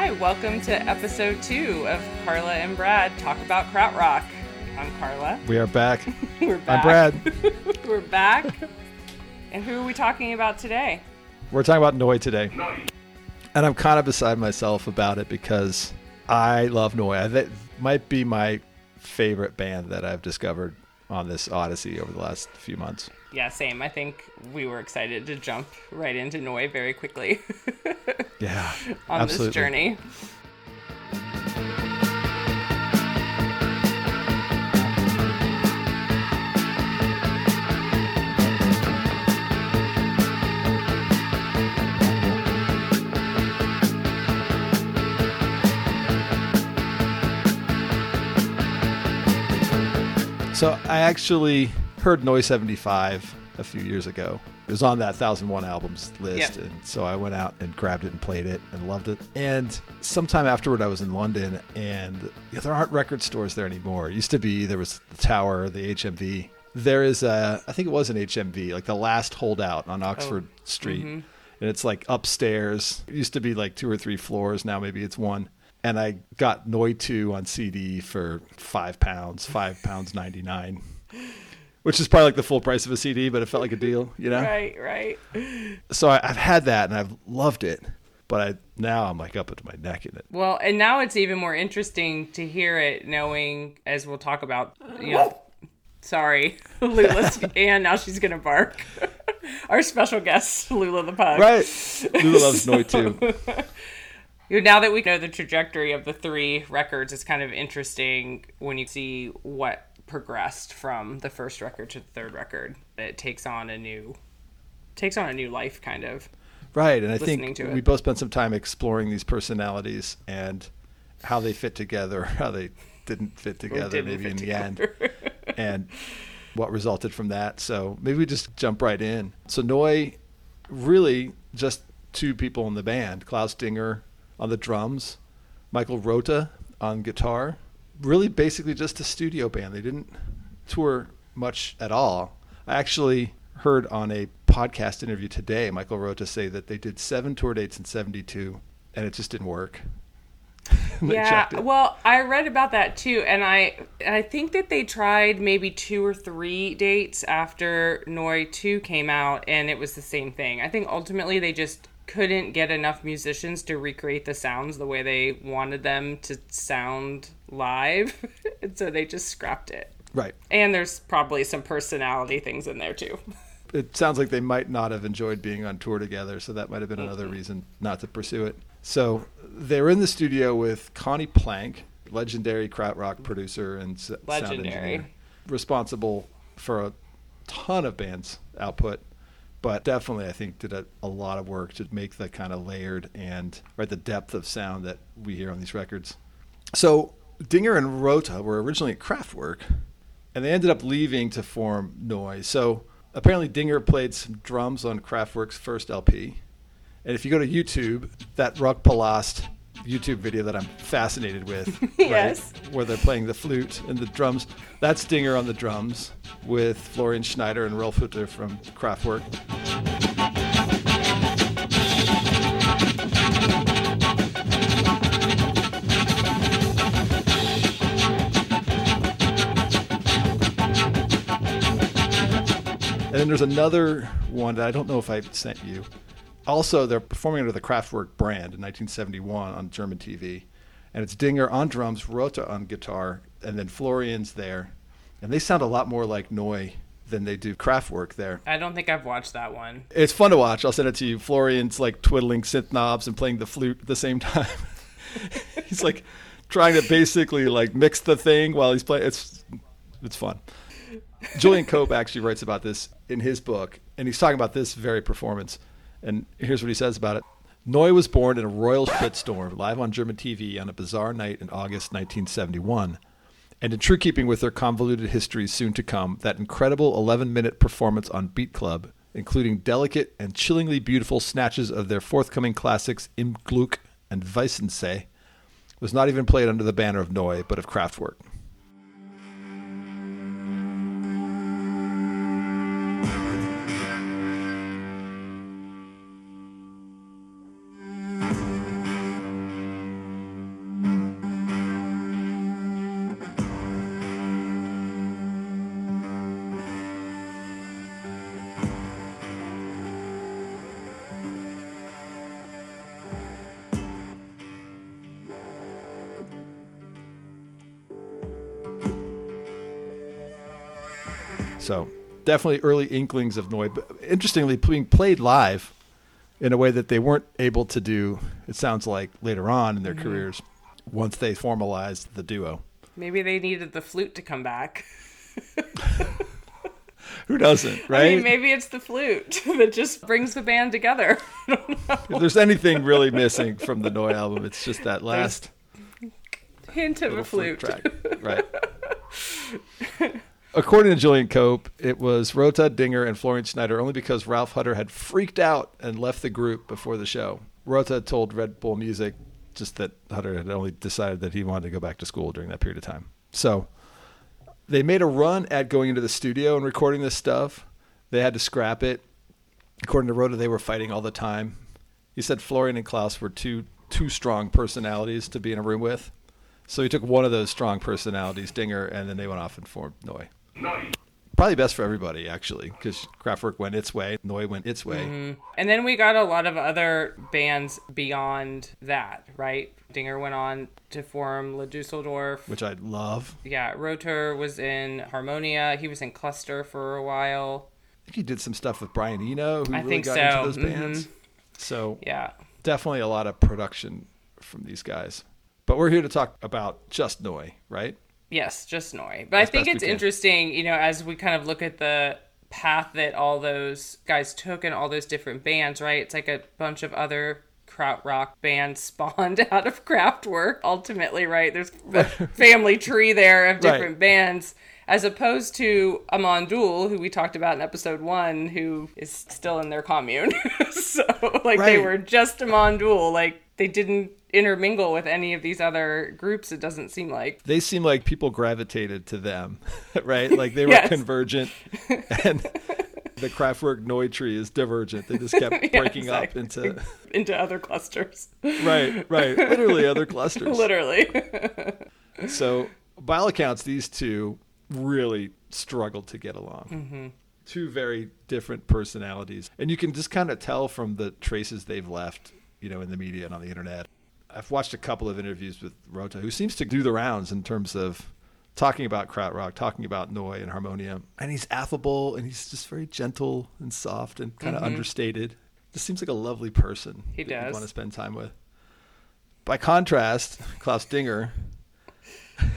Hi, welcome to episode two of Carla and Brad Talk About Krautrock. I'm Carla. We are back. We're back. I'm Brad. We're back. And who are we talking about today? We're talking about Neu today. And I'm kind of beside myself about it because I love Neu. That might be my favorite band that I've discovered on this Odyssey over the last few months. Yeah, same. I think we were excited to jump right into Neu very quickly Yeah. on absolutely. this journey. So I actually heard Noise 75 a few years ago. It was on that 1001 albums list. Yep. And so I went out and grabbed it and played it and loved it. And sometime afterward, I was in London and yeah, there aren't record stores there anymore. It used to be there was the Tower, the HMV. There is a, I think it was an HMV, like the last holdout on oh, Oxford Street. Mm-hmm. And it's like upstairs. It used to be like two or three floors. Now maybe it's one. And I got Neu 2 on CD for five pounds, five pounds 99 which is probably like the full price of a CD, but it felt like a deal, you know. Right, right. So I, I've had that and I've loved it, but I now I'm like up to my neck in it. Well, and now it's even more interesting to hear it knowing, as we'll talk about, you know, sorry, Lula's, and now she's going to bark. Our special guest, Lula the Pug. Right, Lula loves Neu too. Now that we know the trajectory of the three records, it's kind of interesting when you see what progressed from the first record to the third record. It takes on a new, takes on a new life, kind of. Right, and I think we both spent some time exploring these personalities and how they fit together, how they didn't fit together, didn't maybe fit in together. the end, and what resulted from that. So maybe we just jump right in. So Neu, really just two people in the band: Klaus Dinger on the drums, Michael Rother on guitar. Really, basically just a studio band. They didn't tour much at all. I actually heard on a podcast interview today Michael Rother say that they did seven tour dates in '72, and it just didn't work. Yeah well i read about that too and i i think that they tried maybe two or three dates after Neu 2 came out and it was the same thing i think ultimately they just couldn't get enough musicians to recreate the sounds the way they wanted them to sound live and so they just scrapped it right. and there's probably some personality things in there too it sounds like they might not have enjoyed being on tour together, so that might have been another Mm-hmm. reason not to pursue it. So they're in the studio with Conny Plank, legendary krautrock producer and s- sound engineer, responsible for a ton of bands' output, but definitely I think did a, a lot of work to make the kind of layered and right the depth of sound that we hear on these records. So Dinger and Rother were originally at Kraftwerk, and they ended up leaving to form Noise. So apparently Dinger played some drums on Kraftwerk's first LP. And if you go to YouTube, that Rock Palast YouTube video that I'm fascinated with, right, where they're playing the flute and the drums, that's Dinger on the drums with Florian Schneider and Rolf Hutter from Kraftwerk. And then there's another one that I don't know if I sent you. Also, they're performing under the Kraftwerk brand in 1971 on German TV. And it's Dinger on drums, Rother on guitar, and then Florian's there. And they sound a lot more like Neu than they do Kraftwerk there. i don't think i've watched that one It's fun to watch. I'll send it to you. Florian's like twiddling synth knobs and playing the flute at the same time. he's like trying to basically like mix the thing while he's playing. It's it's fun. Julian Cope actually writes about this in his book, and he's talking about this very performance. And here's what he says about it. Neu was born in a royal shitstorm live on German TV on a bizarre night in August 1971. And in true keeping with their convoluted history soon to come, that incredible 11 minute performance on Beat Club, including delicate and chillingly beautiful snatches of their forthcoming classics Im Glück and Weissensee, was not even played under the banner of Neu, but of Kraftwerk. So definitely early inklings of Neu. But interestingly, being played live in a way that they weren't able to do. It sounds like later on in their Mm-hmm. careers, once they formalized the duo. Maybe they needed the flute to come back. Who doesn't, right? I mean, maybe it's the flute that just brings the band together. I don't know. if there's anything really missing from the Neu album, it's just that last Hint of a flute. track. Right. According to Julian Cope, it was Rother, Dinger, and Florian Schneider only because Ralph Hutter had freaked out and left the group before the show. Rother told Red Bull Music just that Hutter had only decided that he wanted to go back to school during that period of time. So they made a run at going into the studio and recording this stuff. They had to scrap it. According to Rother, they were fighting all the time. He said Florian and Klaus were two two strong personalities to be in a room with. So he took one of those strong personalities, Dinger, and then they went off and formed Neu. Probably best for everybody, actually, because Kraftwerk went its way, Neu went its way. And then we got a lot of other bands beyond that, right? Dinger went on to form Le Dusseldorf. which I love. Yeah, Rother was in Harmonia. He was in Cluster for a while. I think he did some stuff with Brian Eno, who I really think got so. into those Mhm. bands. So Yeah. definitely a lot of production from these guys. But we're here to talk about just Neu, right? Yes, just Neu. But I think it's interesting, you know, as we kind of look at the path that all those guys took and all those different bands, right? It's like a bunch of other krautrock bands spawned out of Kraftwerk ultimately, right? There's a family tree there of Right. different bands. As opposed to Amon Düül, who we talked about in episode one, who is still in their commune. so, like, they were just Amon Düül. Like, they didn't intermingle with any of these other groups, it doesn't seem like. They seem like people gravitated to them, right? Like they were Yes. convergent, and the Kraftwerk Neu tree is divergent. They just kept Yeah, breaking up into into other clusters. right, right, literally other clusters. Literally. So, by all accounts, these two really struggled to get along. Mm-hmm. Two very different personalities, and you can just kind of tell from the traces they've left, you know, in the media and on the internet. I've watched a couple of interviews with Rother, who seems to do the rounds in terms of talking about krautrock, talking about Neu and Harmonia, and he's affable and he's just very gentle and soft and kind of understated. Just seems like a lovely person. Mm-hmm. He that you does. want to spend time with. By contrast, Klaus Dinger.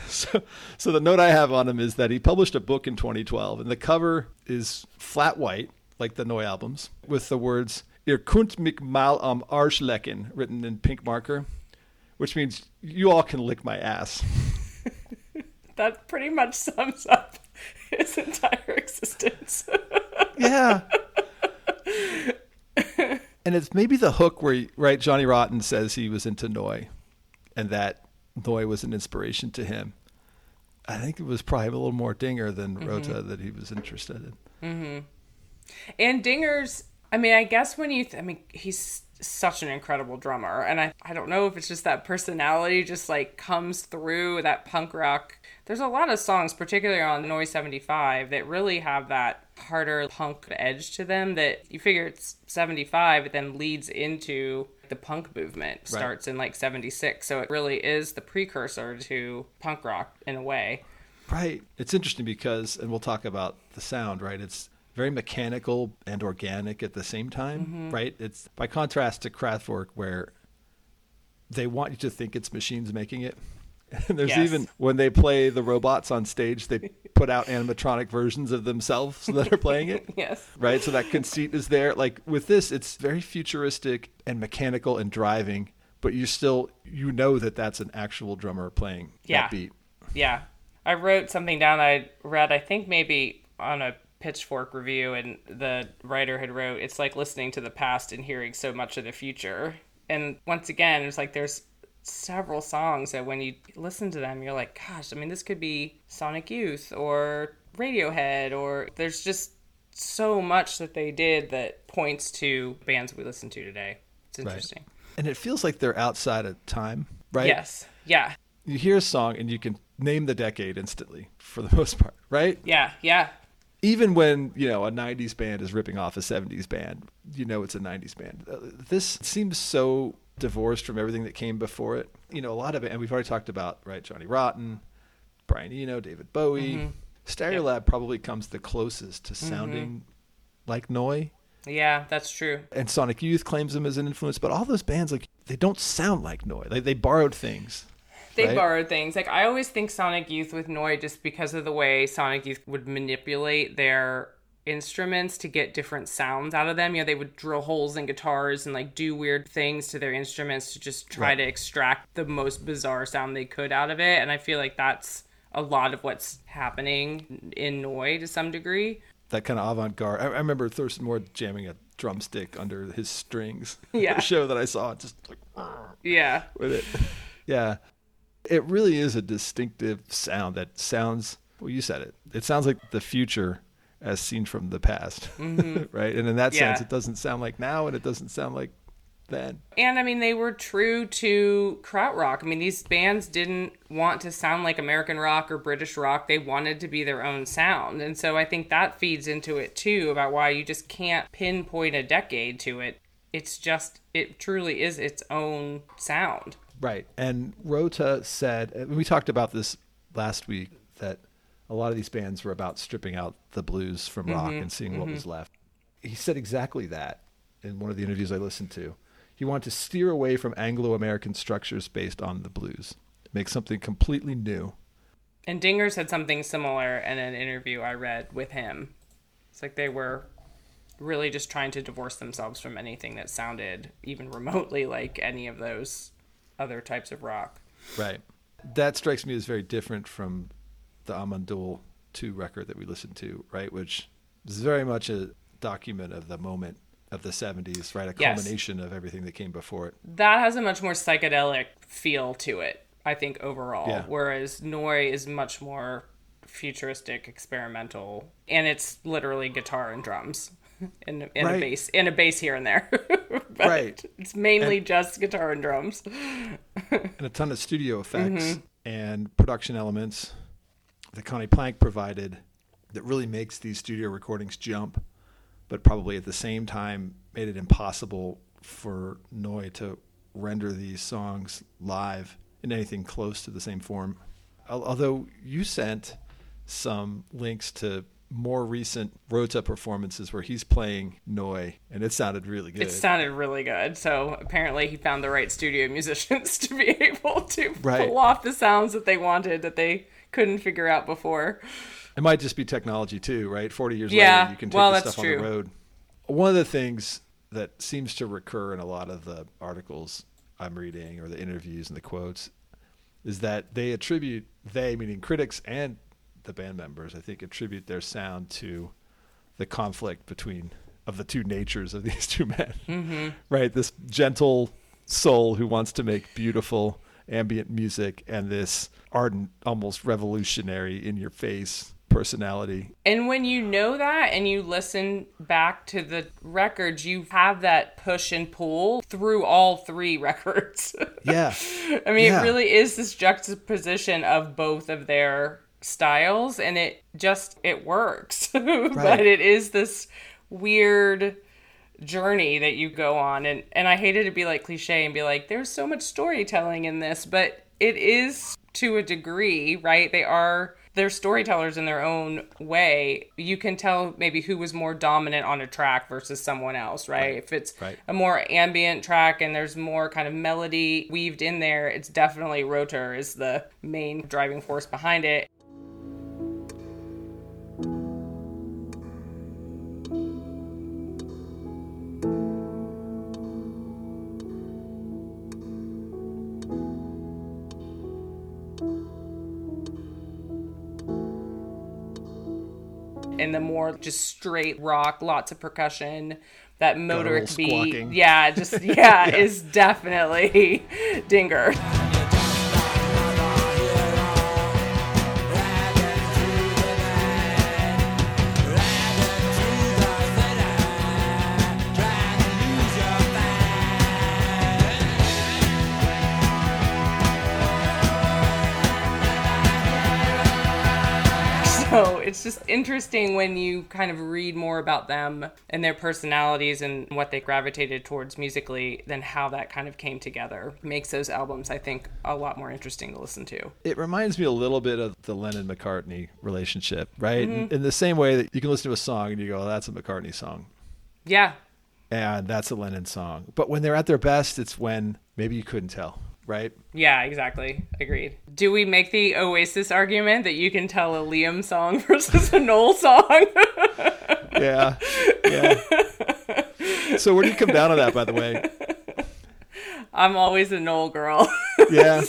So, so the note I have on him is that he published a book in 2012, and the cover is flat white, like the Neu albums, with the words "Ihr kunt mich mal am Arsch lecken" written in pink marker, which means you all can lick my ass. that pretty much sums up his entire existence. Yeah. and it's maybe the hook where, right, Johnny Rotten says he was into Neu, and that Neu was an inspiration to him. I think it was probably a little more Dinger than Rother that he was interested in. Mm-hmm. and Dinger's, I mean, I guess when you, th- I mean, he's such an incredible drummer. And I, I don't know if it's just that personality just like comes through that punk rock. There's a lot of songs, particularly on Noise 75, that really have that harder punk edge to them that you figure it's 75, it then leads into the punk movement starts in like 76 so it really is the precursor to punk rock in a way Right. It's interesting because, and we'll talk about the sound, right? It's very mechanical and organic at the same time, mm-hmm. right? It's by contrast to Kraftwerk, where they want you to think it's machines making it. And there's Yes. even when they play the robots on stage, they put out animatronic versions of themselves that are playing it. yes right? So that conceit is there. Like with this, it's very futuristic and mechanical and driving, but you still you know that that's an actual drummer playing Yeah. that beat. Yeah. I wrote something down I read, I think maybe on a pitchfork review, and the writer had wrote, it's like listening to the past and hearing so much of the future. And once again, it's like there's several songs that when you listen to them, you're like, gosh, I mean, this could be Sonic Youth or Radiohead, or there's just so much that they did that points to bands we listen to today. It's interesting. And it feels like they're outside of time, right? Yes. Yeah. You hear a song and you can name the decade instantly for the most part, right? Yeah. Yeah. Even when, you know, a 90s band is ripping off a 70s band, you know it's a 90s band. Uh, This seems so divorced from everything that came before it. You know, a lot of it, and we've already talked about, right, Johnny Rotten, Brian Eno, David Bowie, Stereolab probably comes the closest to sounding like Neu. Yeah, that's true. And Sonic Youth claims them as an influence, but all those bands like they don't sound like Neu. They they borrowed things. They right? borrowed things. Like I always think Sonic Youth with Neu just because of the way Sonic Youth would manipulate their instruments to get different sounds out of them. You know, they would drill holes in guitars and like do weird things to their instruments to just try Right. to extract the most bizarre sound they could out of it. And I feel like that's a lot of what's happening in Neu to some degree. That kind of avant-garde. I, I remember Thurston Moore jamming a drumstick under his strings. Yeah. show that I saw, just like Yeah. with it. Yeah. It really is a distinctive sound that sounds, well, you said it. It sounds like the future as seen from the past. Mm-hmm. right? And in that sense, it doesn't sound like now and it doesn't sound like then. And I mean, they were true to krautrock. I mean, these bands didn't want to sound like American rock or British rock. They wanted to be their own sound. And so I think that feeds into it too about why you just can't pinpoint a decade to it. It's just, it truly is its own sound. Right. And Rother said, and we talked about this last week, that a lot of these bands were about stripping out the blues from rock mm-hmm. and seeing what mm-hmm. was left. He said exactly that in one of the interviews I listened to. He wanted to steer away from Anglo American structures based on the blues, make something completely new. And Dinger said something similar in an interview I read with him. It's like they were really just trying to divorce themselves from anything that sounded even remotely like any of those other types of rock. Right. That strikes me as very different from the Amon Düül 2 record that we listened to, right? Which is very much a document of the moment of the 70s, right? A Yes. culmination of everything that came before it. That has a much more psychedelic feel to it, I think, overall. Yeah. Whereas Neu is much more futuristic, experimental, and it's literally guitar and drums. And, and Right. a bass and a bass here and there. But Right. It's mainly just guitar and drums. and a ton of studio effects Mm-hmm. and production elements that Conny Plank provided that really makes these studio recordings jump, but probably at the same time made it impossible for Neu to render these songs live in anything close to the same form. Although you sent some links to more recent Rother performances where he's playing Neu, and it sounded really good. It sounded really good. So apparently he found the right studio musicians to be able to Right. pull off the sounds that they wanted that they couldn't figure out before. It might just be technology too, right? Forty years Yeah, later, you can take well, this stuff on the road. One of the things that seems to recur in a lot of the articles I'm reading or the interviews and the quotes is that they attribute they, meaning critics and the band members, I think, attribute their sound to the conflict between of the two natures of these two men. Mm-hmm. Right, this gentle soul who wants to make beautiful ambient music, and this ardent, almost revolutionary, in your face personality. And when you know that and you listen back to the records, you have that push and pull through all three records. Yeah, I mean, Yeah. it really is this juxtaposition of both of their styles, and it just it works. but it is this weird journey that you go on, and and I hated to be like cliche and be like, there's so much storytelling in this, but it is to a degree, right? They are they're storytellers in their own way. You can tell maybe who was more dominant on a track versus someone else, right? If it's Right. a more ambient track and there's more kind of melody weaved in there, it's definitely Rother is the main driving force behind it. And the more just straight rock, lots of percussion, that motor beat, yeah, just yeah, is definitely Dinger. It's just interesting when you kind of read more about them and their personalities and what they gravitated towards musically, than how that kind of came together. Makes those albums, I think, a lot more interesting to listen to. It reminds me a little bit of the Lennon McCartney relationship, right? In, in the same way that you can listen to a song and you go, oh, that's a McCartney song. Yeah. And that's a Lennon song. But when they're at their best, it's when maybe you couldn't tell, right? Yeah, exactly. Agreed. Do we make the Oasis argument that you can tell a Liam song versus a Noel song? Yeah. Yeah. So where do you come down on that, by the way? I'm always a Noel girl. Yeah.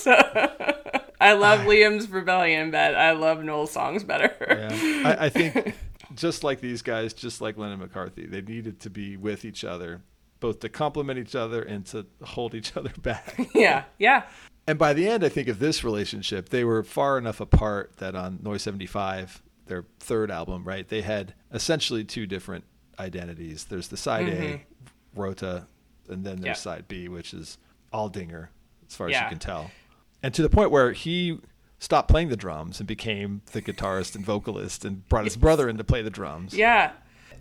I love Liam's Rebellion, but I love Noel songs better. Yeah. I, I think just like these guys, just like Lennon McCarthy, they needed to be with each other, both to complement each other and to hold each other back. yeah, yeah. And by the end, I think of this relationship, they were far enough apart that on Noise 75, their third album, right, they had essentially two different identities. There's the side A, mm-hmm. Rother, and then there's Yeah. side B, which is all dinger, as far as you can tell. And to the point where he stopped playing the drums and became the guitarist and vocalist and brought his brother in to play the drums. Yeah.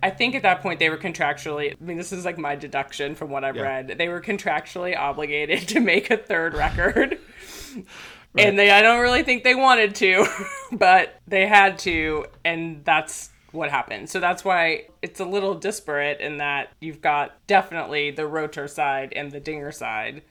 I think at that point they were contractually, I mean, this is like my deduction from what I've Yeah. read. They were contractually obligated to make a third record. And they, I don't really think they wanted to, but they had to. And that's what happened. So that's why it's a little disparate in that you've got definitely the Rother side and the dinger side,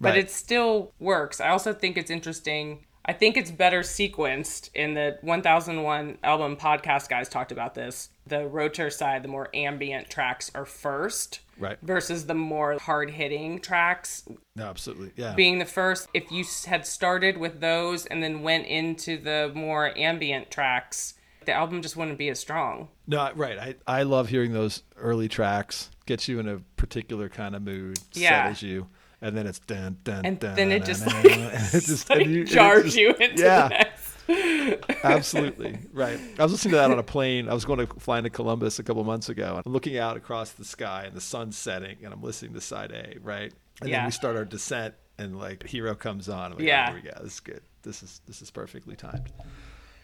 but Right. it still works. I also think it's interesting. I think it's better sequenced in the 1001 album podcast guys talked about this. The Rother side, the more ambient tracks are first Right. versus the more hard hitting tracks No, absolutely. Yeah. being the first. If you had started with those and then went into the more ambient tracks, the album just wouldn't be as strong. No, right. I, I love hearing those early tracks. Gets you in a particular kind of mood, Yeah. settles you, and then it's dun dun And dun. then it dun, just, dun, like, dun, and it just like and you- and it jars just- you into yeah. the next. Absolutely right. I was listening to that on a plane. I was going to fly into Columbus a couple months ago. and I'm looking out across the sky and the sun's setting, and I'm listening to side A, right? And Yeah. then we start our descent, and like Hero comes on. I'm like, oh, Yeah. oh, here we go. This is good. This is this is perfectly timed.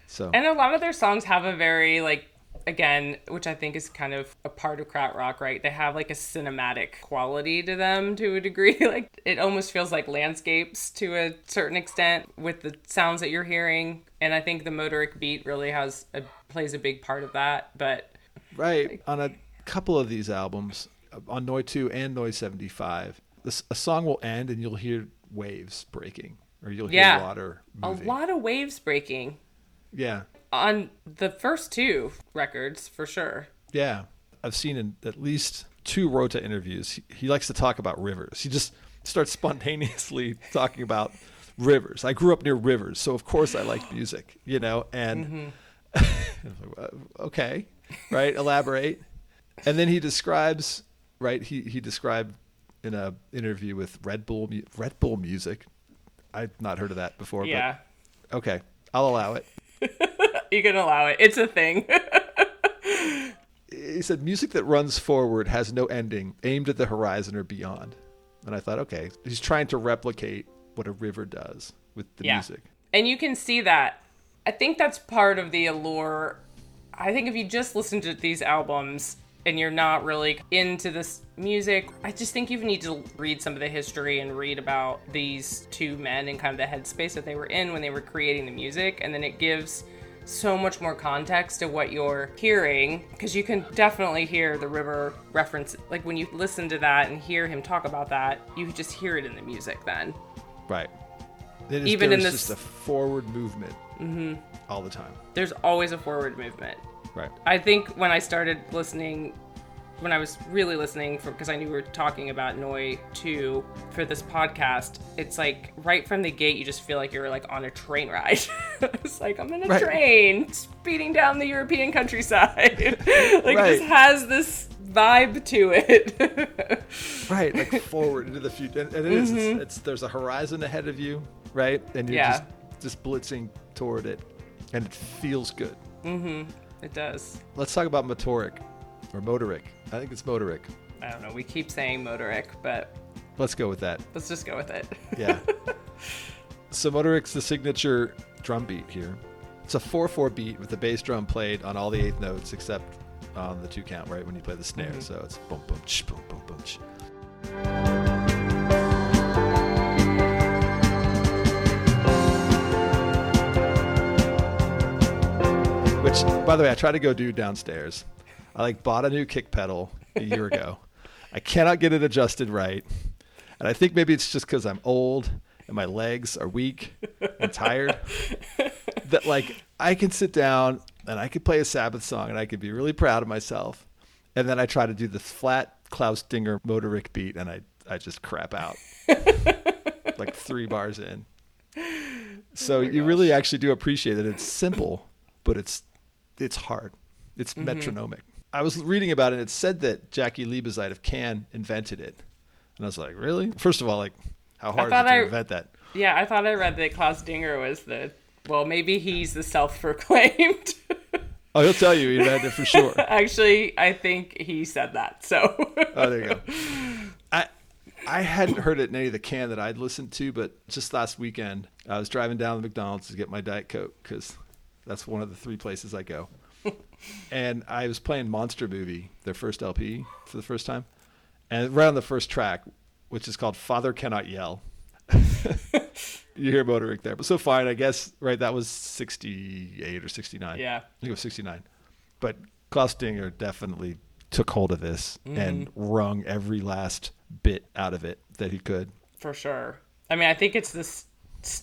So And a lot of their songs have a very like again, which I think is kind of a part of krautrock, right? They have like a cinematic quality to them to a degree. like it almost feels like landscapes to a certain extent with the sounds that you're hearing. And I think the motoric beat really has a plays a big part of that. But Right. On a couple of these albums, uh, on Noise 2 and Noise 75, this, a song will end and you'll hear waves breaking or you'll hear Yeah. water a lot of waves breaking Yeah. On the first two records for sure. Yeah. I've seen in at least two Rother interviews, he, he likes to talk about rivers. He just starts spontaneously talking about rivers. I grew up near rivers, so of course I like music, you know, and mm-hmm. okay, right? Elaborate. And then he describes, right? He he described in a interview with Red Bull Red Bull Music. I've not heard of that before. Yeah. But okay, I'll allow it. You can allow it. It's a thing. He said music that runs forward has no ending, aimed at the horizon or beyond. And I thought, okay, he's trying to replicate what a river does with the Yeah. music. And you can see that. I think that's part of the allure. I think if you just listen to these albums and you're not really into this music, I just think you need to read some of the history and read about these two men and kind of the headspace that they were in when they were creating the music. And then it gives so much more context to what you're hearing because you can definitely hear the river reference. Like when you listen to that and hear him talk about that, you just hear it in the music then. Right. It is, Even in this- just a forward movement all the time. There's always a forward movement. Right. I think when I started listening, when I was really listening, for because I knew we were talking about Neu 2 for this podcast, it's like right from the gate, you just feel like you're like on a train ride. it's like I'm in a Right. train speeding down the European countryside. like it just has this vibe to it. Right, like forward into the future. And, and it is, It's, it's there's a horizon ahead of you, right? And you're Mm-hmm. Yeah. just just blitzing toward it, and it feels good. Mhm. it does. Let's talk about motoric or Motorik. I think it's Motorik. I don't know. We keep saying Motorik, but Let's go with that. let's just go with it. Yeah. so Motorik's the signature drum beat here. It's a 4 4 beat with the bass drum played on all the eighth notes except on the two count, right? When you play the snare. Mm-hmm. So it's boom, boom, ch, boom, boom, boom, ch. Which, by the way, I tried to go do downstairs. I like bought a new kick pedal a year ago. I cannot get it adjusted right. And I think maybe it's just because I'm old and my legs are weak and tired. that like I can sit down and I could play a Sabbath song and I could be really proud of myself. And then I try to do this flat Klaus Dinger Motorik beat and I, I just crap out. like three bars in. Oh so you really actually do appreciate it. It's simple, but it's it's hard. It's mm-hmm. metronomic. I was reading about it. And it said that Jaki Liebezeit of Can invented it, and I was like, really? First of all, like, how hard is it to I- invent that? Yeah, I thought I read that Klaus Dinger was the well, maybe he's the self-proclaimed. Oh, he'll tell you he invented it for sure. Actually, I think he said that. So Oh, there you go. I I hadn't heard it in any of the can that I'd listened to, but just last weekend I was driving down to McDonald's to get my Diet Coke because that's one of the three places I go. And I was playing Monster Movie, their first LP, for the first time, and right on the first track, which is called "Father Cannot Yell." you hear Motorik there, but so fine, I guess. Right, that was sixty-eight or sixty-nine. Yeah. I think it was 69. But Klaus Dinger definitely took hold of this and mm-hmm. wrung every last bit out of it that he could. for sure. I mean, I think it's this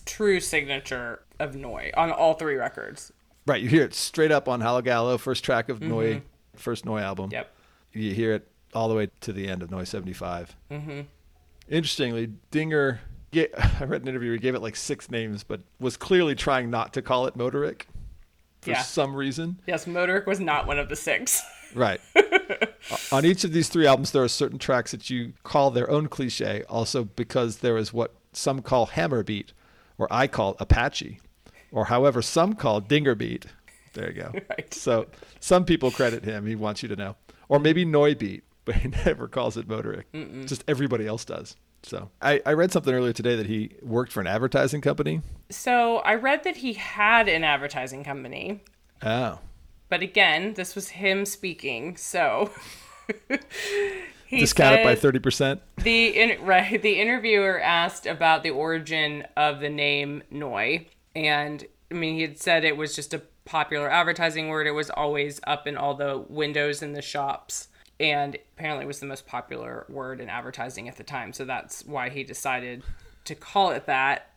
true signature of Neu on all three records. Right, you hear it straight up on Hallogallo, first track of Neu, first Neu album. Yep. You hear it all the way to the end of Neu 75. Mm-hmm. Interestingly, Dinger, I read an interview, he gave it like six names, but was clearly trying not to call it Motorik for Yeah. some reason. Yes, Motorik was not one of the six. Right. On each of these three albums, there are certain tracks that you call their own cliche, also because there is what some call hammer beat, or I call Apache, or however some call dinger beat. There you go. Right. So some people credit him. He wants you to know. Or maybe Neu beat, but he never calls it Motorik. Just everybody else does. So I, I read something earlier today that he worked for an advertising company. So I read that he had an advertising company, Oh. but again, this was him speaking. So he Discounted by 30%. The in, right, the interviewer asked about the origin of the name Neu, and I mean, he had said it was just a popular advertising word. It was always up in all the windows in the shops, and apparently, it was the most popular word in advertising at the time. So that's why he decided to call it that.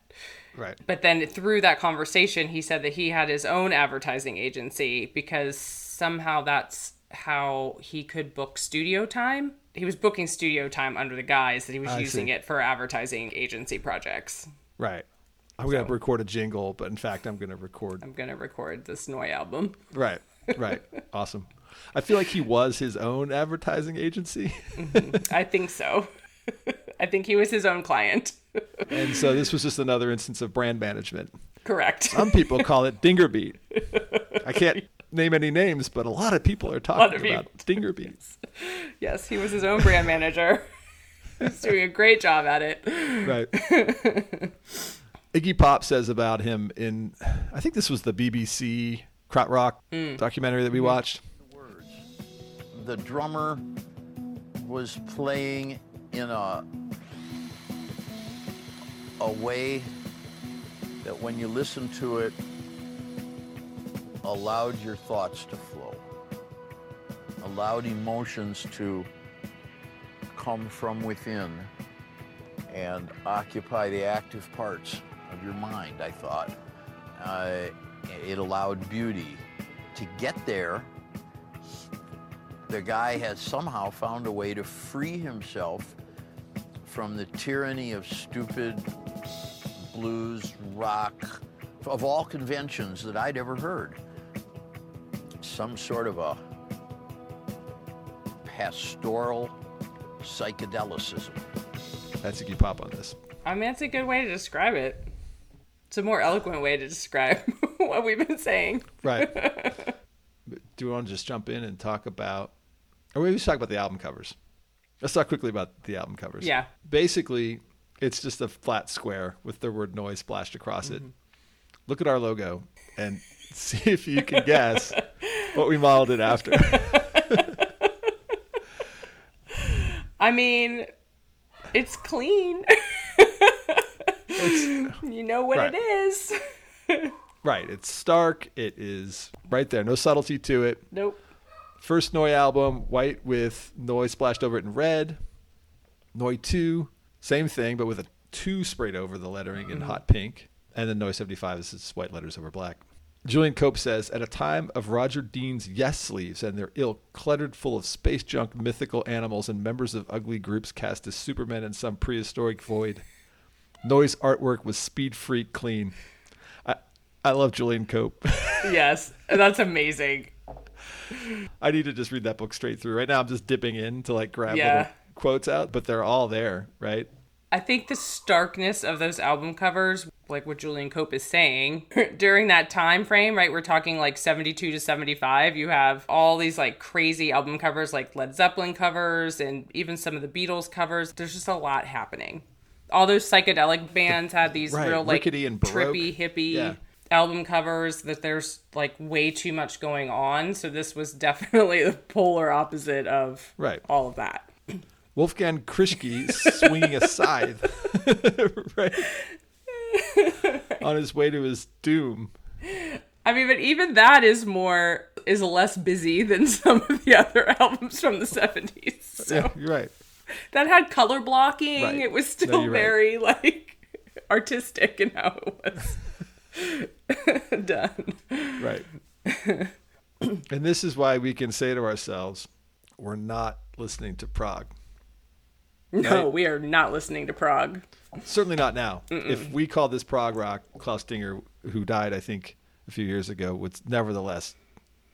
Right. But then through that conversation, he said that he had his own advertising agency because somehow that's how he could book studio time. He was booking studio time under the guise that he was I using see. it for advertising agency projects. Right. I'm going to record a jingle, but in fact, I'm going to record I'm going to record this Neu album. Right. Right. awesome. I feel like he was his own advertising agency. Mm-hmm. I think so. I think he was his own client. And so this was just another instance of brand management. Correct. Some people call it Dinger Beat. I can't name any names, but a lot of people are talking about people. Dinger yes, he was his own brand manager. He's doing a great job at it. Right. Iggy Pop says about him in, I think this was the BBC Krautrock Rock documentary that we mm-hmm. watched. The drummer was playing in a a way that when you listen to it allowed your thoughts to flow. Allowed emotions to come from within and occupy the active parts of your mind, I thought. Uh, it allowed beauty. To get there, the guy has somehow found a way to free himself from the tyranny of stupid blues, rock, of all conventions that I'd ever heard. Some sort of a pastoral psychedelicism. That's Iggy Pop on this. I mean, that's a good way to describe it. It's a more eloquent way to describe what we've been saying. Right. Do we want to just jump in and talk about, or maybe just talk about the album covers? Let's talk quickly about the album covers. Yeah. Basically, it's just a flat square with the word noise splashed across it. Mm-hmm. Look at our logo, and See if you can guess what we modeled it after. I mean, it's clean. You know what right. it is. right. It's stark. It is right there. No subtlety to it. Nope. First Neu album, white with Neu splashed over it in red. Neu 2, same thing, but with a 2 sprayed over the lettering in mm-hmm. hot pink. And then Neu 75 is just white letters over black. Julian Cope says, at a time of Roger Dean's Yes sleeves and their ilk cluttered full of space junk, mythical animals, and members of ugly groups cast as Supermen in some prehistoric void, Neu's artwork was speed freak clean. I, I love Julian Cope. yes, that's amazing. I need to just read that book straight through. Right now, I'm just dipping in to like grab Yeah. little quotes out, but they're all there, right? I think the starkness of those album covers, like what Julian Cope is saying, during that time frame, right? We're talking like 72 to 75. You have all these like crazy album covers, like Led Zeppelin covers, and even some of the Beatles covers. There's just a lot happening. All those psychedelic bands had these right, real like and baroque. trippy hippie Yeah. album covers that there's like way too much going on. So this was definitely the polar opposite of Right. all of that. Wolfgang Krischke swinging a scythe, right? On his way to his doom. I mean, but even that is more is less busy than some of the other albums from the seventies. So Yeah, you're right. that had color blocking. Right. It was still right. very like artistic in how it was done. Right. and this is why we can say to ourselves, we're not listening to prog. No, Right. we are not listening to prog. Certainly not now. If we call this prog rock, Klaus Dinger, who died, I think, a few years ago, would nevertheless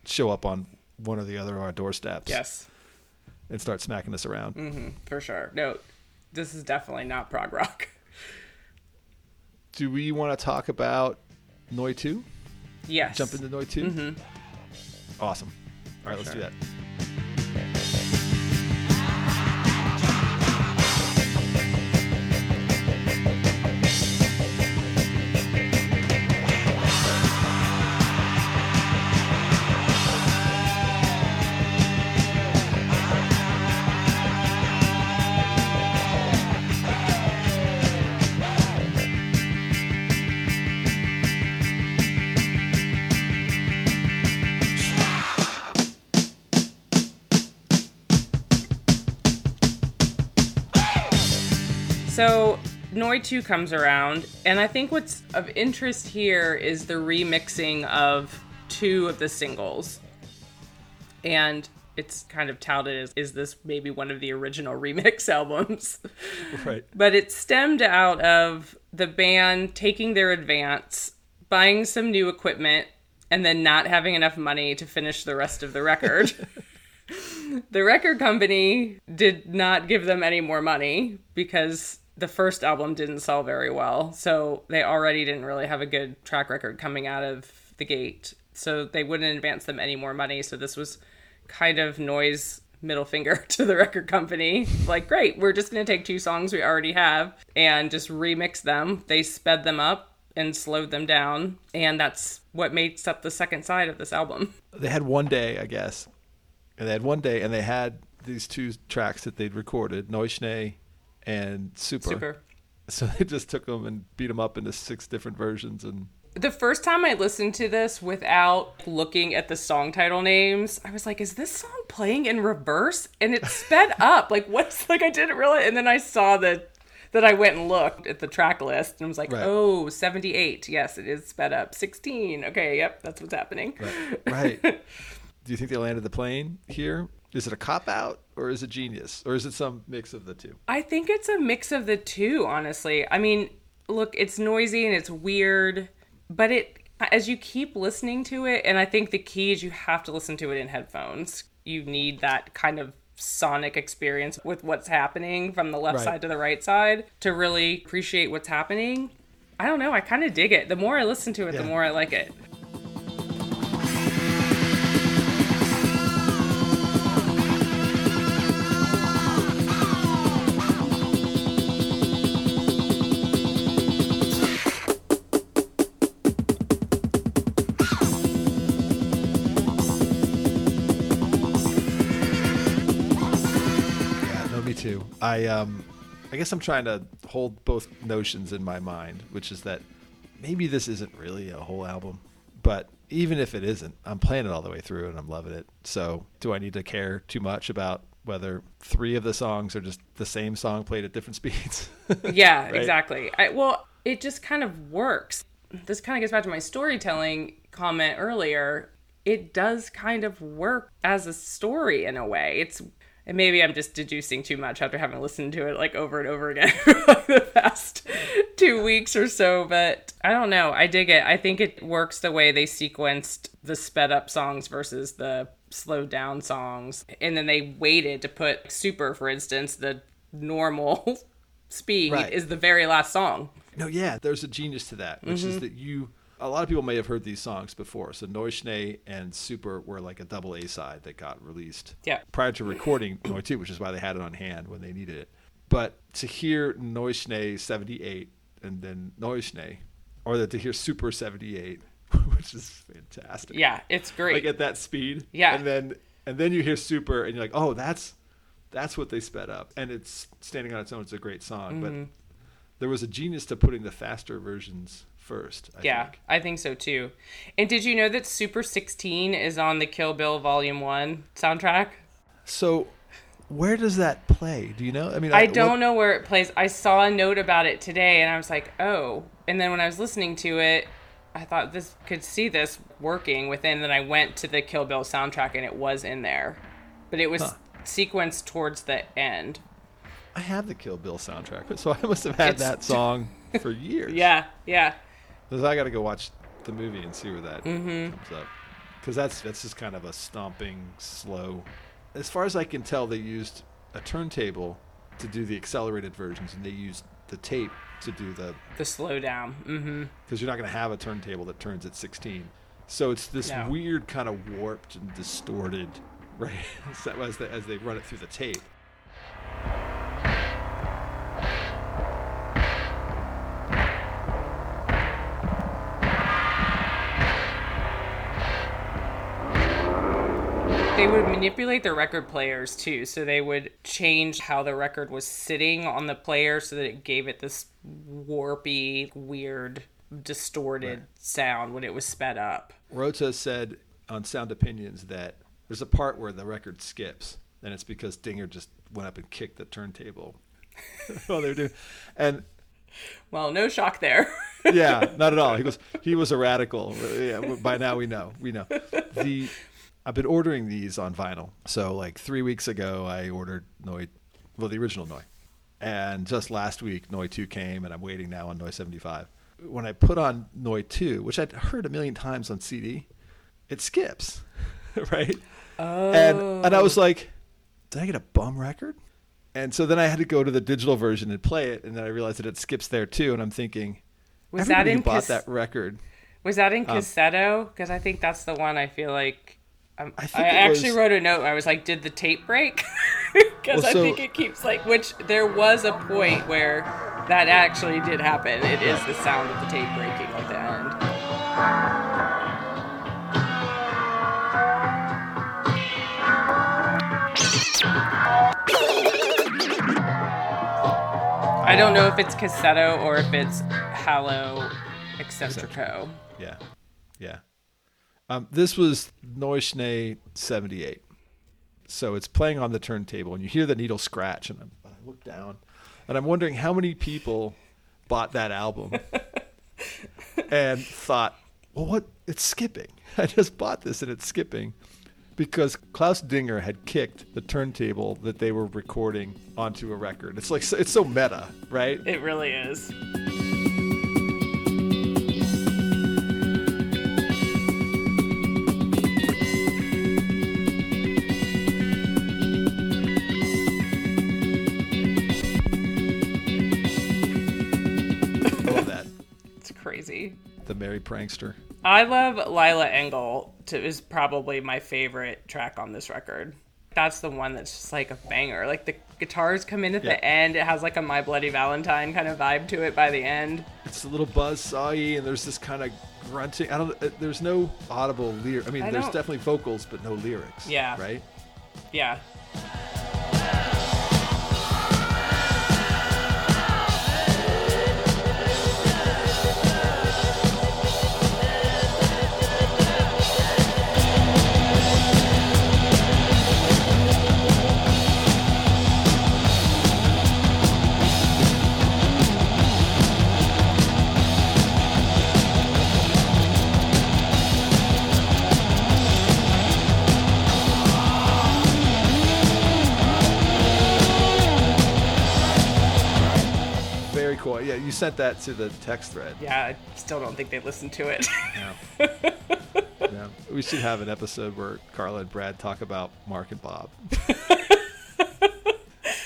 show up on one or the other of our doorsteps Yes, and start smacking us around. Mm-hmm, for sure. No, this is definitely not prog rock. Do we want to talk about Neu 2? Yes. Jump into Neu 2? Mm-hmm. Awesome. All right, let's do that. Neu 2 comes around, and I think what's of interest here is the remixing of two of the singles. And it's kind of touted as is this maybe one of the original remix albums? Right. but it stemmed out of the band taking their advance, buying some new equipment, and then not having enough money to finish the rest of the record. the record company did not give them any more money because the first album didn't sell very well. So they already didn't really have a good track record coming out of the gate. So they wouldn't advance them any more money. So this was kind of noise middle finger to the record company. Like, great, we're just going to take two songs we already have and just remix them. They sped them up and slowed them down. And that's what makes up the second side of this album. They had one day, I guess. And they had one day, and they had these two tracks that they'd recorded, Neuschnee and Super. Super. So they just took them and beat them up into six different versions. And The first time I listened to this without looking at the song title names, I was like, is this song playing in reverse? And it sped up. Like, what's like, I didn't realize. And then I saw that. That I went and looked at the track list and I was like, Right. oh, 78. Yes, it is sped up. 16. Okay, yep, that's what's happening. right. Do you think they landed the plane here? Is it a cop out or is it genius? Or is it some mix of the two? I think it's a mix of the two, honestly. I mean, look, it's noisy and it's weird, but it as you keep listening to it, and I think the key is you have to listen to it in headphones. You need that kind of sonic experience with what's happening from the left Right. side to the right side to really appreciate what's happening. I don't know, I kind of dig it. The more I listen to it, Yeah. the more I like it. I um, I guess I'm trying to hold both notions in my mind, which is that maybe this isn't really a whole album, but even if it isn't, I'm playing it all the way through and I'm loving it. So, do I need to care too much about whether three of the songs are just the same song played at different speeds? Yeah, Right? exactly. I, well, it just kind of works. This kind of gets back to my storytelling comment earlier. It does kind of work as a story in a way. It's and maybe I'm just deducing too much after having listened to it like over and over again for the past two weeks or so. But I don't know. I dig it. I think it works the way they sequenced the sped up songs versus the slowed down songs, and then they waited to put Super, for instance, the normal speed Right. is the very last song. No, yeah, there's a genius to that, which Mm-hmm. is that you. A lot of people may have heard these songs before. So Neuschnee and Super were like a double A side that got released Yeah. prior to recording Neu 2, which is why they had it on hand when they needed it. But to hear Neuschnee 78 and then Neuschnee, or that to hear Super 78, which is fantastic. Yeah, it's great. Like at that speed. Yeah. And then and then you hear Super and you're like, oh, that's that's what they sped up. And it's standing on its own. It's a great song, Mm-hmm. but there was a genius to putting the faster versions first. I yeah, think. I think so too. And did you know that Super 16 is on the Kill Bill Volume 1 soundtrack? So, where does that play? Do you know? I mean, I don't know where it plays. I saw a note about it today and I was like, "Oh." And then when I was listening to it, I thought this could see this working within then I went to the Kill Bill soundtrack and it was in there. But it was Huh. sequenced towards the end. I have the Kill Bill soundtrack, so I must have had It's- that song for years. Yeah, yeah. I got to go watch the movie and see where that Mm-hmm. comes up. Because that's that's just kind of a stomping, slow. As far as I can tell, they used a turntable to do the accelerated versions, and they used the tape to do the The slowdown. Mhm. because you're not going to have a turntable that turns at 16. So it's this No. weird kind of warped and distorted, right? as, they, as they run it through the tape. They would manipulate the record players too, so they would change how the record was sitting on the player so that it gave it this warpy, weird, distorted Right. sound when it was sped up. Rother said on Sound Opinions that there's a part where the record skips, and it's because Dinger just went up and kicked the turntable while they were doing. And Well, no shock there. yeah, not at all. He goes, he was a radical. Yeah, by now we know, we know. The I've been ordering these on vinyl. So like three weeks ago, I ordered Neu, well, the original Neu, and just last week Neu Two came, and I'm waiting now on Neu 75. When I put on Neu Two, which I'd heard a million times on CD, it skips, right? oh. And and I was like, did I get a bum record? And so then I had to go to the digital version and play it, and then I realized that it skips there too. And I'm thinking, Was that in who bought cas- that record? Was that in Um, Cassetto? Because I think that's the one I feel like. Um, I I, actually was- wrote a note. I was like, "Did the tape break?" Because Well, I think it keeps like. Which there was a point where that actually did happen. It is the sound of the tape breaking at the end. I don't know if it's Cassetto or if it's Hallo Excentrico. Yeah, yeah. Um, this was Neuschnee 78. So it's playing on the turntable, and you hear the needle scratch, and I'm, I look down, and I'm wondering how many people bought that album and thought, well, what? It's skipping. I just bought this, and it's skipping. Because Klaus Dinger had kicked the turntable that they were recording onto a record. It's like it's so meta, right? It really is. Merry Prankster. I love Lila Engel. To, is probably my favorite track on this record. That's the one that's just like a banger. Like the guitars come in at Yeah. the end. It has like a My Bloody Valentine kind of vibe to it by the end. it's a little buzz sawy and there's this kind of grunting. I don't. uh, There's no audible lyric. I mean, I there's definitely vocals, but no lyrics. Yeah. Right. Yeah. Sent that to the text thread. Yeah, I still don't think they listened to it. Yeah. yeah. We should have an episode where Carla and Brad talk about Mark and Bob.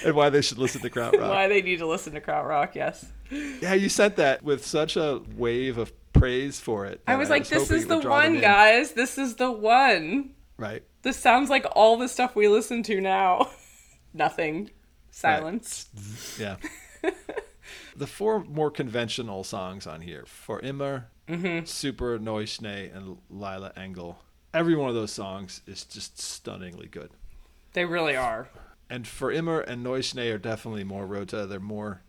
and why they should listen to Krautrock. Why they need to listen to Krautrock, yes. Yeah, you sent that with such a wave of praise for it. I was like, this is the would draw them one, guys. This is the one. Right. This sounds like all the stuff we listen to now. Nothing. Silence. Yeah. The four more conventional songs on here for Immer, Mm-hmm. Super Neuschnee, and Lila Engel. Every one of those songs is just stunningly good. They really are. And for Immer and Neuschnee are definitely more Rother. They're more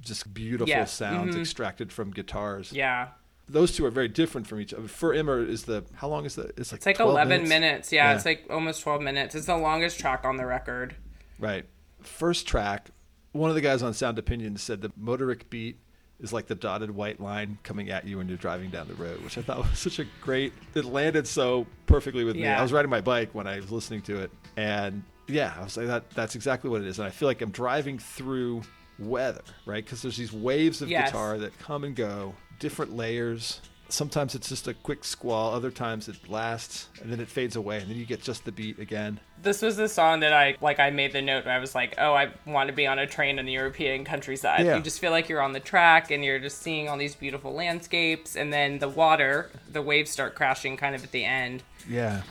just beautiful Yeah. sounds Mhm. extracted from guitars. Yeah. Those two are very different from each other. For Immer is the how long is the it's like It's like 12 11 minutes. Yeah, Yeah. it's like almost 12 minutes. It's the longest track on the record. Right. First track, one of the guys on Sound Opinion said the motorik beat is like the dotted white line coming at you when you're driving down the road, which I thought was such a great. It landed so perfectly with me. I was riding my bike when I was listening to it, and yeah, I was like, that. That's exactly what it is. And I feel like I'm driving through weather, right? Because there's these waves of Yes. guitar that come and go, different layers. Sometimes it's just a quick squall. Other times it lasts and then it fades away, and then you get just the beat again. This was the song that I like. I made the note where I was like, "Oh, I want to be on a train in the European countryside." Yeah. You just feel like you're on the track and you're just seeing all these beautiful landscapes, and then the water, the waves start crashing kind of at the end. Yeah.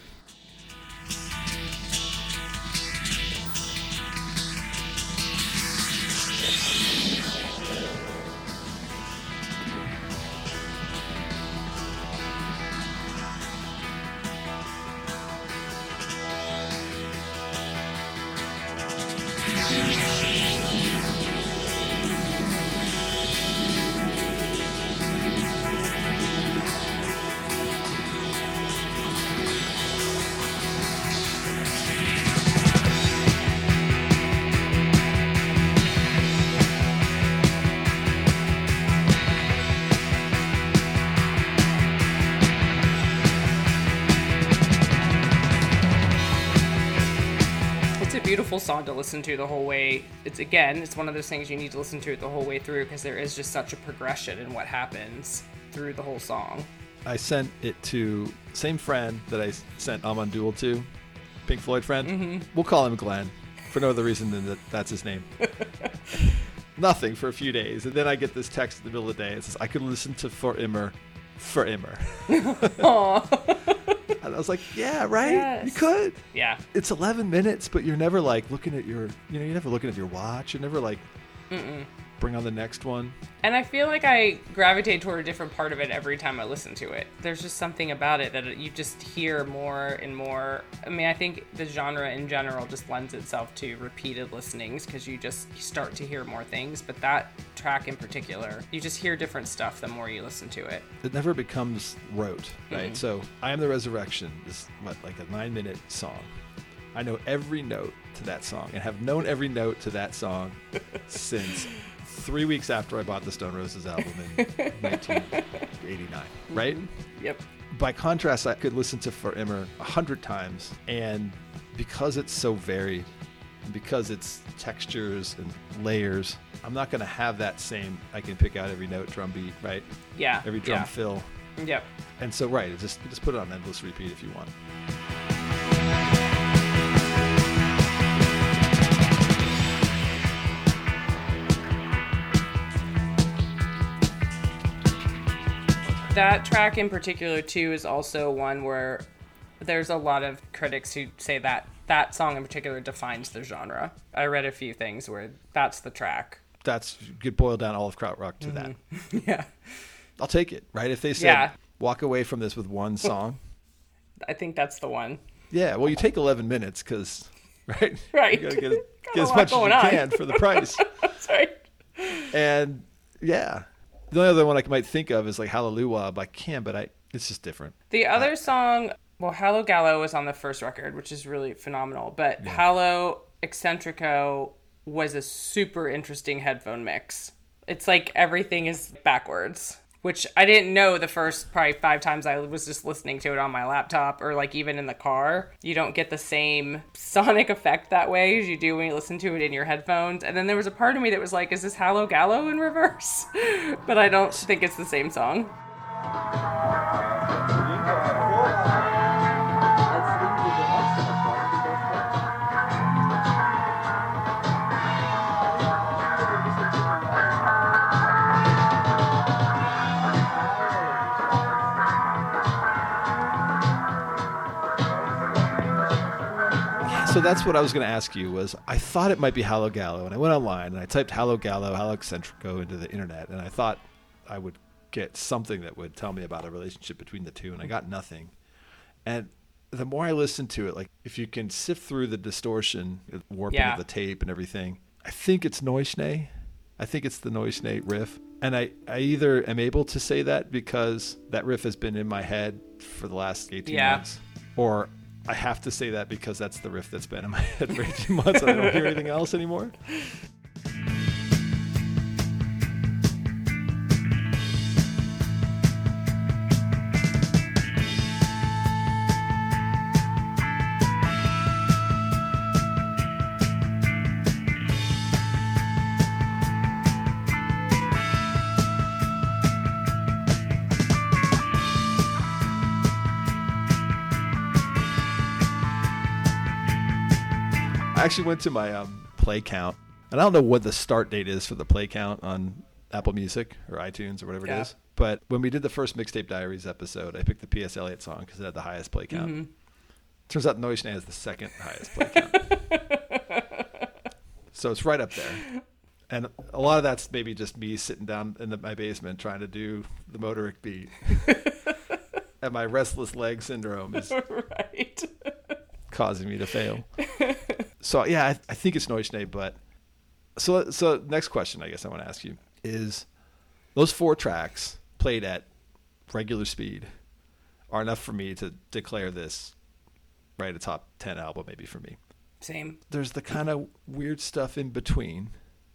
Listen to the whole way. It's again, it's one of those things you need to listen to it the whole way through because there is just such a progression in what happens through the whole song. I sent it to same friend that I sent Amon Düül to, Pink Floyd friend. Mm-hmm. We'll call him Glenn for no other reason than that that's his name. Nothing for a few days, and then I get this text in the middle of the day. It says I could listen to For Immer, For Immer. and I was like, Yeah, right. Yes. You could. Yeah. It's 11 minutes, but you're never like looking at your, you know, you're never looking at your watch. You're never like, bring on the next one. And I feel like I gravitate toward a different part of it every time I listen to it. There's just something about it that you just hear more and more. I mean, I think the genre in general just lends itself to repeated listenings because you just start to hear more things. But that track in particular, you just hear different stuff the more you listen to it. it never becomes rote, right? Mhm. So I am the resurrection is what like a nine minute song. I know every note to that song and have known every note to that song since three weeks after I bought the Stone Roses album in 1989, mm-hmm. right? Yep. By contrast, I could listen to For Immer a hundred times, and because it's so varied, because it's textures and layers, I'm not going to have that same. I can pick out every note, drum beat, right? Yeah. Every drum yeah. fill. Yep. And so, right, just just put it on endless repeat if you want. That track in particular, too, is also one where there's a lot of critics who say that that song in particular defines the genre. I read a few things where that's the track. That's could boil down all of krautrock to mm-hmm. that. Yeah. I'll take it, right? If they said Yeah. walk away from this with one song, I think that's the one. yeah. Well, you take 11 minutes because, right? Right. You gotta get, get as much as you on. can for the price. Sorry. and yeah, the only other one I might think of is like Halleluhwah by Can, but I it's just different. The other song, well, Hallogallo was on the first record, which is really phenomenal. But Hallo Excentrico was a super interesting headphone mix. It's like everything is backwards. Which I didn't know the first probably five times I was just listening to it on my laptop or like even in the car. You don't get the same sonic effect that way as you do when you listen to it in your headphones. And then there was a part of me that was like, is this Hallogallo in reverse? but I don't think it's the same song. So that's what I was going to ask you. Was I thought it might be Hallogallo, and I went online and I typed Hallow Gallow, Hallo Excentrico into the internet, and I thought I would get something that would tell me about a relationship between the two, and I got nothing. And the more I listened to it, like if you can sift through the distortion, warping Yeah. of the tape and everything, I think it's Neuschnee. I think it's the Neuschnee riff. And I, I either am able to say that because that riff has been in my head for the last 18 Yeah. months, or I have to say that because that's the riff that's been in my head for 18 months and I don't hear anything else anymore. actually went to my um, play count, and I don't know what the start date is for the play count on Apple Music or iTunes or whatever Yeah. it is. But when we did the first Mixtape Diaries episode, I picked the P.S. Eliot song because it had the highest play count. Mm-hmm. Turns out Neuschnee has the second highest play count. so it's right up there. And a lot of that's maybe just me sitting down in the, my basement trying to do the motorik beat. and my restless leg syndrome is right. causing me to fail. So yeah, I, I think it's Neuschnee, but so so next question I guess I want to ask you is those four tracks played at regular speed are enough for me to declare this right a top 10 album maybe for me. Same. There's the kind of weird stuff in between,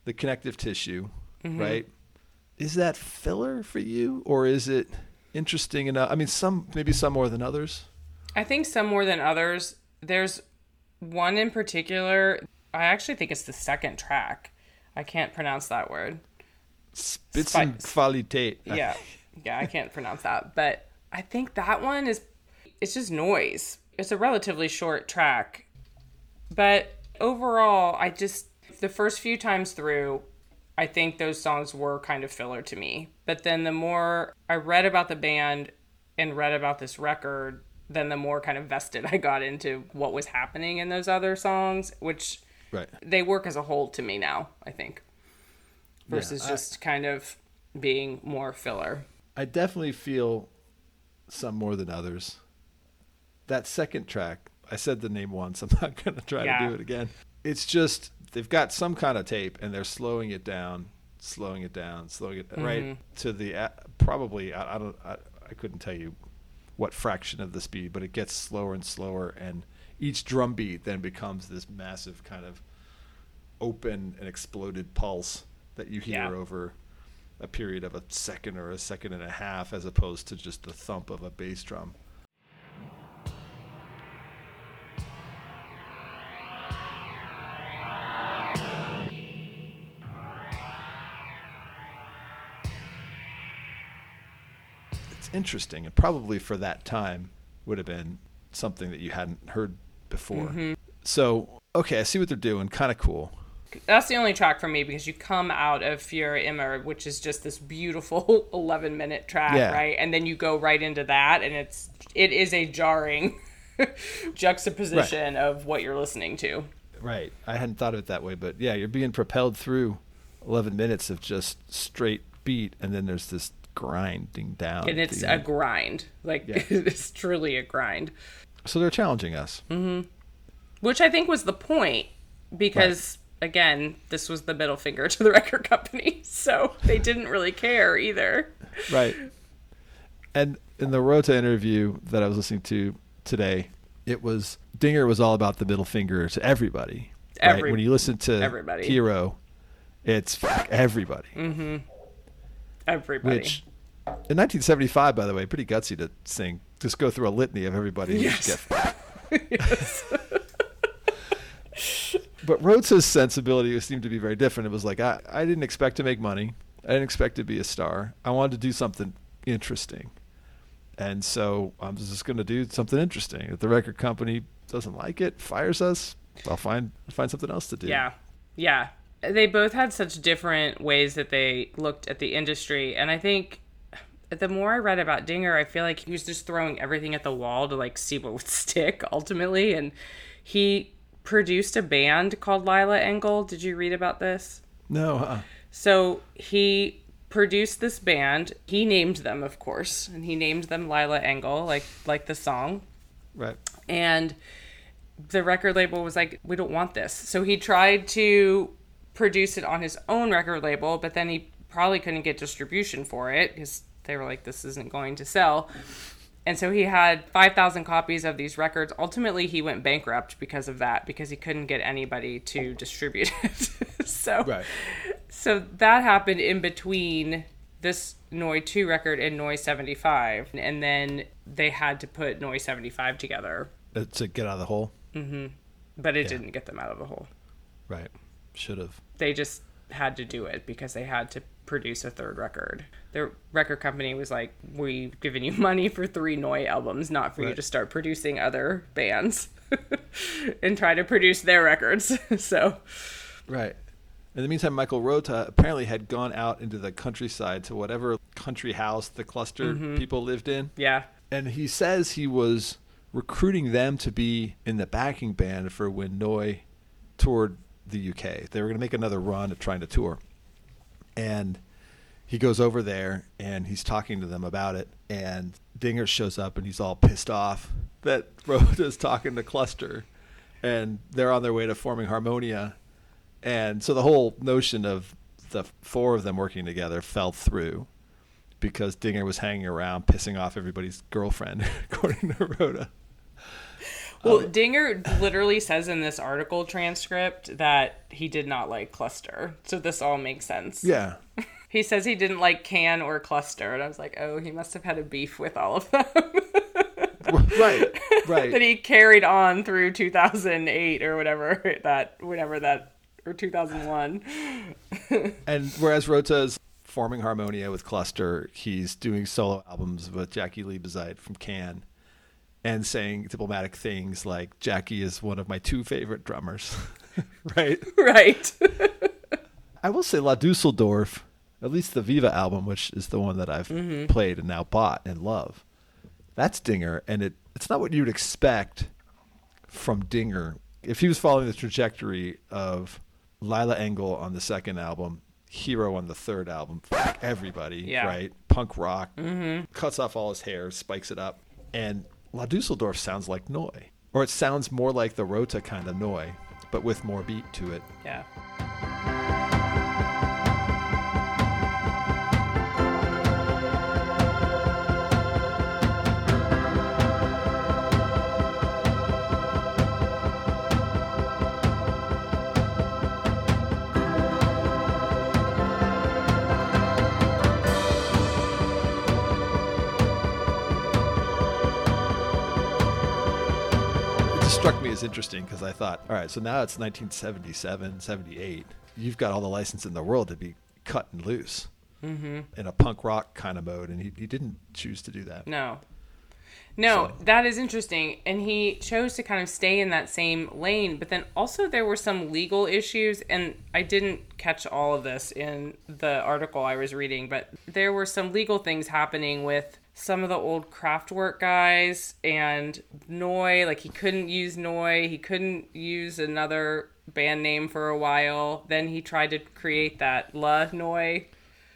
the connective tissue, mm-hmm. right? Is that filler for you or is it interesting enough? I mean some maybe some more than others. I think some more than others. There's one in particular. I actually think it's the second track. I can't pronounce that word. Spitzenqualität. Yeah, yeah, I can't pronounce that. But I think that one is. It's just noise. It's a relatively short track, but overall, I just the first few times through, I think those songs were kind of filler to me. But then the more I read about the band and read about this record, then the more kind of vested I got into what was happening in those other songs, which Right. they work as a whole to me now, I think. Versus I- just kind of being more filler. I definitely feel some more than others. That second track, I said the name once. I'm not going to try Yeah. to do it again. It's just they've got some kind of tape and they're slowing it down, slowing it down, slowing it right mm-hmm. to the probably I, I don't I, I couldn't tell you what fraction of the speed, but it gets slower and slower and each drum beat then becomes this massive kind of open and exploded pulse that you hear Yeah. over a period of a second or a second and a half as opposed to just the thump of a bass drum. Interesting and probably for that time would have been something that you hadn't heard before. Mm-hmm. So, okay, I see what they're doing. Kind of cool. That's the only track for me because you come out of Fury Immer, which is just this beautiful 11 minute track, Yeah. right? And then you go right into that, and it's it is a jarring juxtaposition of what you're listening to. Right. I hadn't thought of it that way, but yeah, you're being propelled through 11 minutes of just straight beat, and then there's this grinding down. And it's a grind. Like, Yeah. it's truly a grind. so they're challenging us. Mm-hmm. Which I think was the point because, again, this was the middle finger to the record company. So they didn't really care either. Right. And in the Rother interview that I was listening to today, it was Dinger was all about the middle finger to everybody. right? When you listen to everybody. Hero, it's fuck everybody. Mm-hmm. Everybody. Which In 1975, by the way, pretty gutsy to sing. Just go through a litany of everybody. Yes. Yes. but Rother's sensibility seemed to be very different. It was like I, I didn't expect to make money. I didn't expect to be a star. I wanted to do something interesting, and so I'm just going to do something interesting. If the record company doesn't like it, fires us, I'll find find something else to do. Yeah. Yeah. They both had such different ways that they looked at the industry. And I think the more I read about Dinger, I feel like he was just throwing everything at the wall to like see what would stick ultimately. And he produced a band called Lila Engel. Did you read about this? No. Uh-uh. So he produced this band. He named them, of course, and he named them Lila Engel, like like the song. Right. And the record label was like, "We don't want this." So he tried to produce it on his own record label, but then he probably couldn't get distribution for it because they were like, "This isn't going to sell." And so he had 5,000 copies of these records. Ultimately, he went bankrupt because of that, because he couldn't get anybody to distribute it. so, Right. so that happened in between this Neu 2 record and Neu 75. And then they had to put Neu 75 together, Uh, To get out of the hole. but it didn't get them out of the hole. Right. Should have. They just had to do it because they had to produce a third record. The record company was like, We've given you money for three Neu albums, not for you to start producing other bands and try to produce their records. so, Right. In the meantime, Michael Rother apparently had gone out into the countryside to whatever country house the cluster mm-hmm. people lived in. yeah. And he says he was recruiting them to be in the backing band for when Neu toured the UK. They were going to make another run at trying to tour. And he goes over there and he's talking to them about it. And Dinger shows up and he's all pissed off that Rother's talking to Cluster. And they're on their way to forming Harmonia. And so the whole notion of the four of them working together fell through because Dinger was hanging around pissing off everybody's girlfriend, according to Rother. Well, um, Dinger literally says in this article transcript that he did not like Cluster. So this all makes sense. Yeah. He says he didn't like Can or Cluster. And I was like, oh, he must have had a beef with all of them. right. Right. that he carried on through 2008 or whatever that, whatever that, or 2001. and whereas Rother's forming Harmonia with Cluster, he's doing solo albums with Jaki Lee Liebezeit from Can and saying diplomatic things like Jaki is one of my two favorite drummers. right. right. I will say La Düsseldorf, at least the Viva album, which is the one that I've mm-hmm. played and now bought and love. That's Dinger, and it it's not what you'd expect from Dinger. If he was following the trajectory of Lila Engel on the second album, Hero on the third album, fuck everybody, Yeah. right? Punk rock, mm-hmm. cuts off all his hair, spikes it up, and La Düsseldorf sounds like Neu, or it sounds more like the Rother kind of Neu, but with more beat to it. yeah. Just struck me as interesting because I thought, all right, so now it's 1977, 78. You've got all the license in the world to be cut and loose Mm-hmm. in a punk rock kind of mode, and he, he didn't choose to do that. No. No, So- that is interesting. And he chose to kind of stay in that same lane. But then also, there were some legal issues. And I didn't catch all of this in the article I was reading, but there were some legal things happening with some of the old Kraftwerk guys and Neu. Like, he couldn't use Neu, he couldn't use another band name for a while. Then he tried to create that La Neu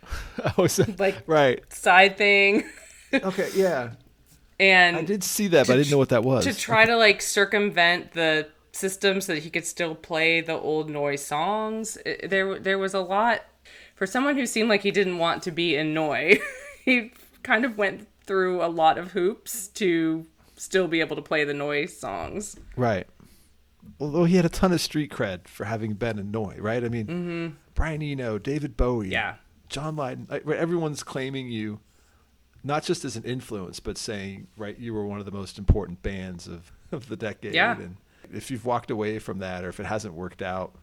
Oh, so- Like- right? side thing. Okay, yeah, And I did see that, but I didn't know what that was. to try to like circumvent the system so that he could still play the old Neu's songs. It- there, there was a lot for someone who seemed like he didn't want to be in Neu. he kind of went through a lot of hoops to still be able to play the Neu's songs. Right. Although he had a ton of street cred for having been a Neu, right? I mean, mm-hmm. Brian Eno, David Bowie, Yeah. John Lydon, everyone's claiming you not just as an influence, but saying, right, you were one of the most important bands of, of the decade. Yeah. And if you've walked away from that or if it hasn't worked out,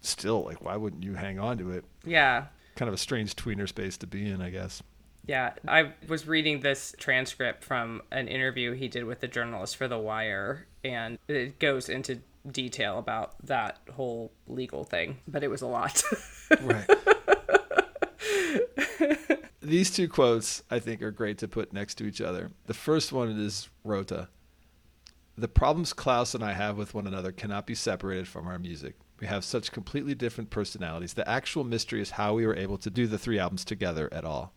still, like, why wouldn't you hang on to it? Yeah. Kind of a strange tweener space to be in, I guess. Yeah, I was reading this transcript from an interview he did with the journalist for The Wire, and it goes into detail about that whole legal thing, but it was a lot. Right. These two quotes, I think, are great to put next to each other. The first one is Rother. The problems Klaus and I have with one another cannot be separated from our music. We have such completely different personalities. The actual mystery is how we were able to do the three albums together at all.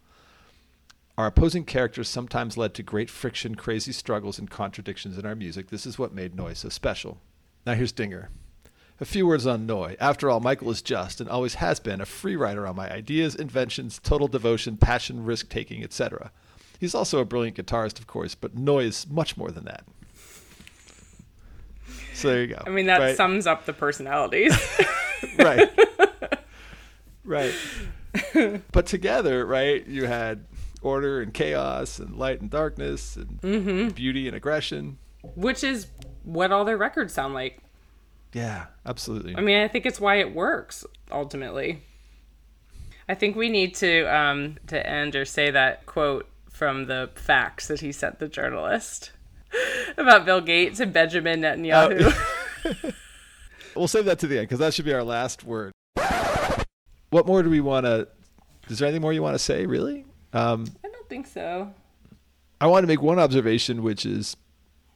Our opposing characters sometimes led to great friction, crazy struggles, and contradictions in our music. This is what made Noise so special. Now here's Dinger. A few words on Neu. After all, Michael is just and always has been a free rider on my ideas, inventions, total devotion, passion, risk taking, etc. He's also a brilliant guitarist, of course, but Neu is much more than that. So there you go. I mean, that right? sums up the personalities. right. right. but together, right, you had order and chaos and light and darkness and Mm-hmm. beauty and aggression. Which is what all their records sound like. Yeah, absolutely. I mean, I think it's why it works ultimately. I think we need to um, to end or say that quote from the fax that he sent the journalist about Bill Gates and Benjamin Netanyahu. We'll save that to the end because that should be our last word. What more do we want to? Is there anything more you want to say? Really? Um, I don't think so. I want to make one observation, which is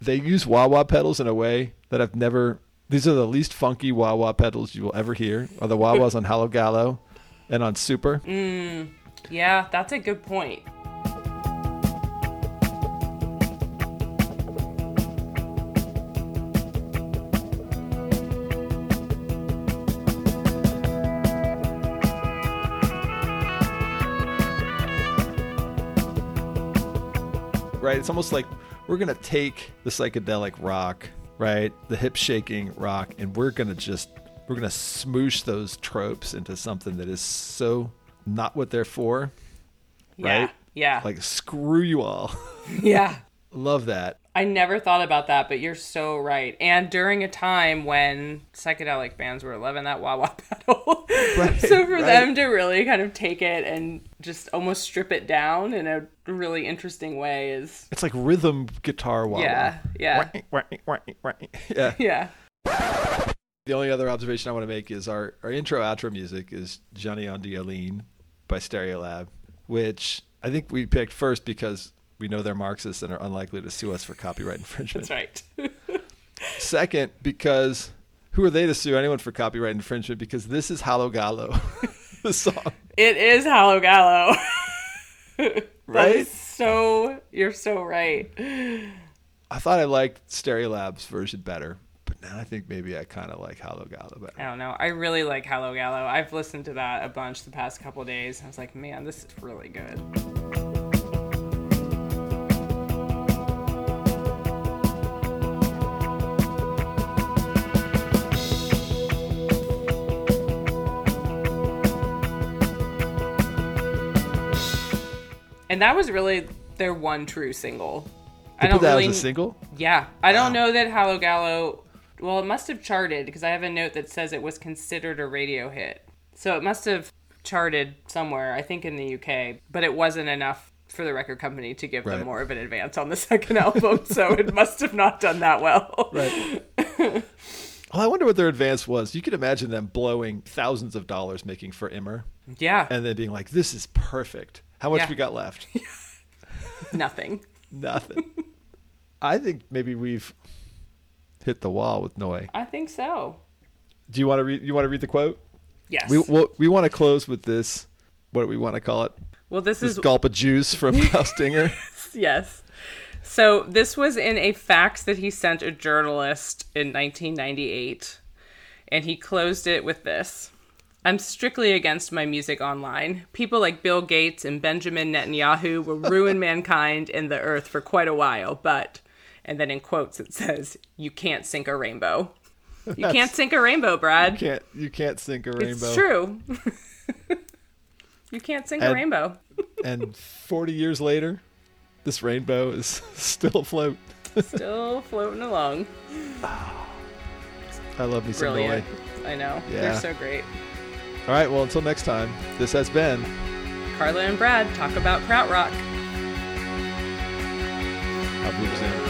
they use wah wah pedals in a way that I've never. These are the least funky wah wah pedals you will ever hear. Are the wah wahs on Hallogallo and on Super? Yeah, that's a good point. Right? It's almost like we're gonna take the psychedelic rock, right, the hip shaking rock, and we're gonna just we're gonna smoosh those tropes into something that is so not what they're for, Yeah. right? Yeah. Like screw you all. yeah. Love that. I never thought about that, but you're so right. And during a time when psychedelic bands were loving that wah wah pedal. Right, so for right. them to really kind of take it and just almost strip it down in a really interesting way is It's like rhythm guitar wah Yeah, yeah. yeah. yeah. The only other observation I want to make is our, our intro outro music is Jenny Ondioline by Stereolab, which I think we picked first because we know they're Marxists and are unlikely to sue us for copyright infringement. That's right. Second, because who are they to sue anyone for copyright infringement? Because this is Hallogallo, the song. it is Hallogallo. Right? so you're so right. I thought I liked Stereolab's version better, but now I think maybe I kind of like Hallow Gallo better. I don't know. I really like Hallogallo. I've listened to that a bunch the past couple days. I was like, man, this is really good. And that was really their one true single. I don't really single? Yeah, I don't know that Hallogallo. Well, it must have charted because I have a note that says it was considered a radio hit. So it must have charted somewhere, I think in the UK, but it wasn't enough for the record company to give Right. them more of an advance on the second album. so it must have not done that well. Right. well, I wonder what their advance was. You could imagine them blowing thousands of dollars making for Immer Yeah, and then being like, this is perfect. How much Yeah. we got left? nothing. Nothing. I think maybe we've hit the wall with Neu. I think so. Do you want to read? You want to read the quote? Yes. We we, we want to close with this. What do we want to call it? well, this This is gulp of juice from Klaus Dinger. yes. So this was in a fax that he sent a journalist in 1998, and he closed it with this. I'm strictly against my music online. People like Bill Gates and Benjamin Netanyahu will ruin mankind and the earth for quite a while, but, and then in quotes it says, you can't sink a rainbow. You can't sink a rainbow, Brad. You can't you can't sink a rainbow. It's true. you can't sink a rainbow. and 40 years later, this rainbow is still afloat. Still floating along. I love Neu. Brilliant. I know. Yeah. They're so great. All right, well, until next time, this has been Carla and Brad talk about krautrock. Auf Wiedersehen.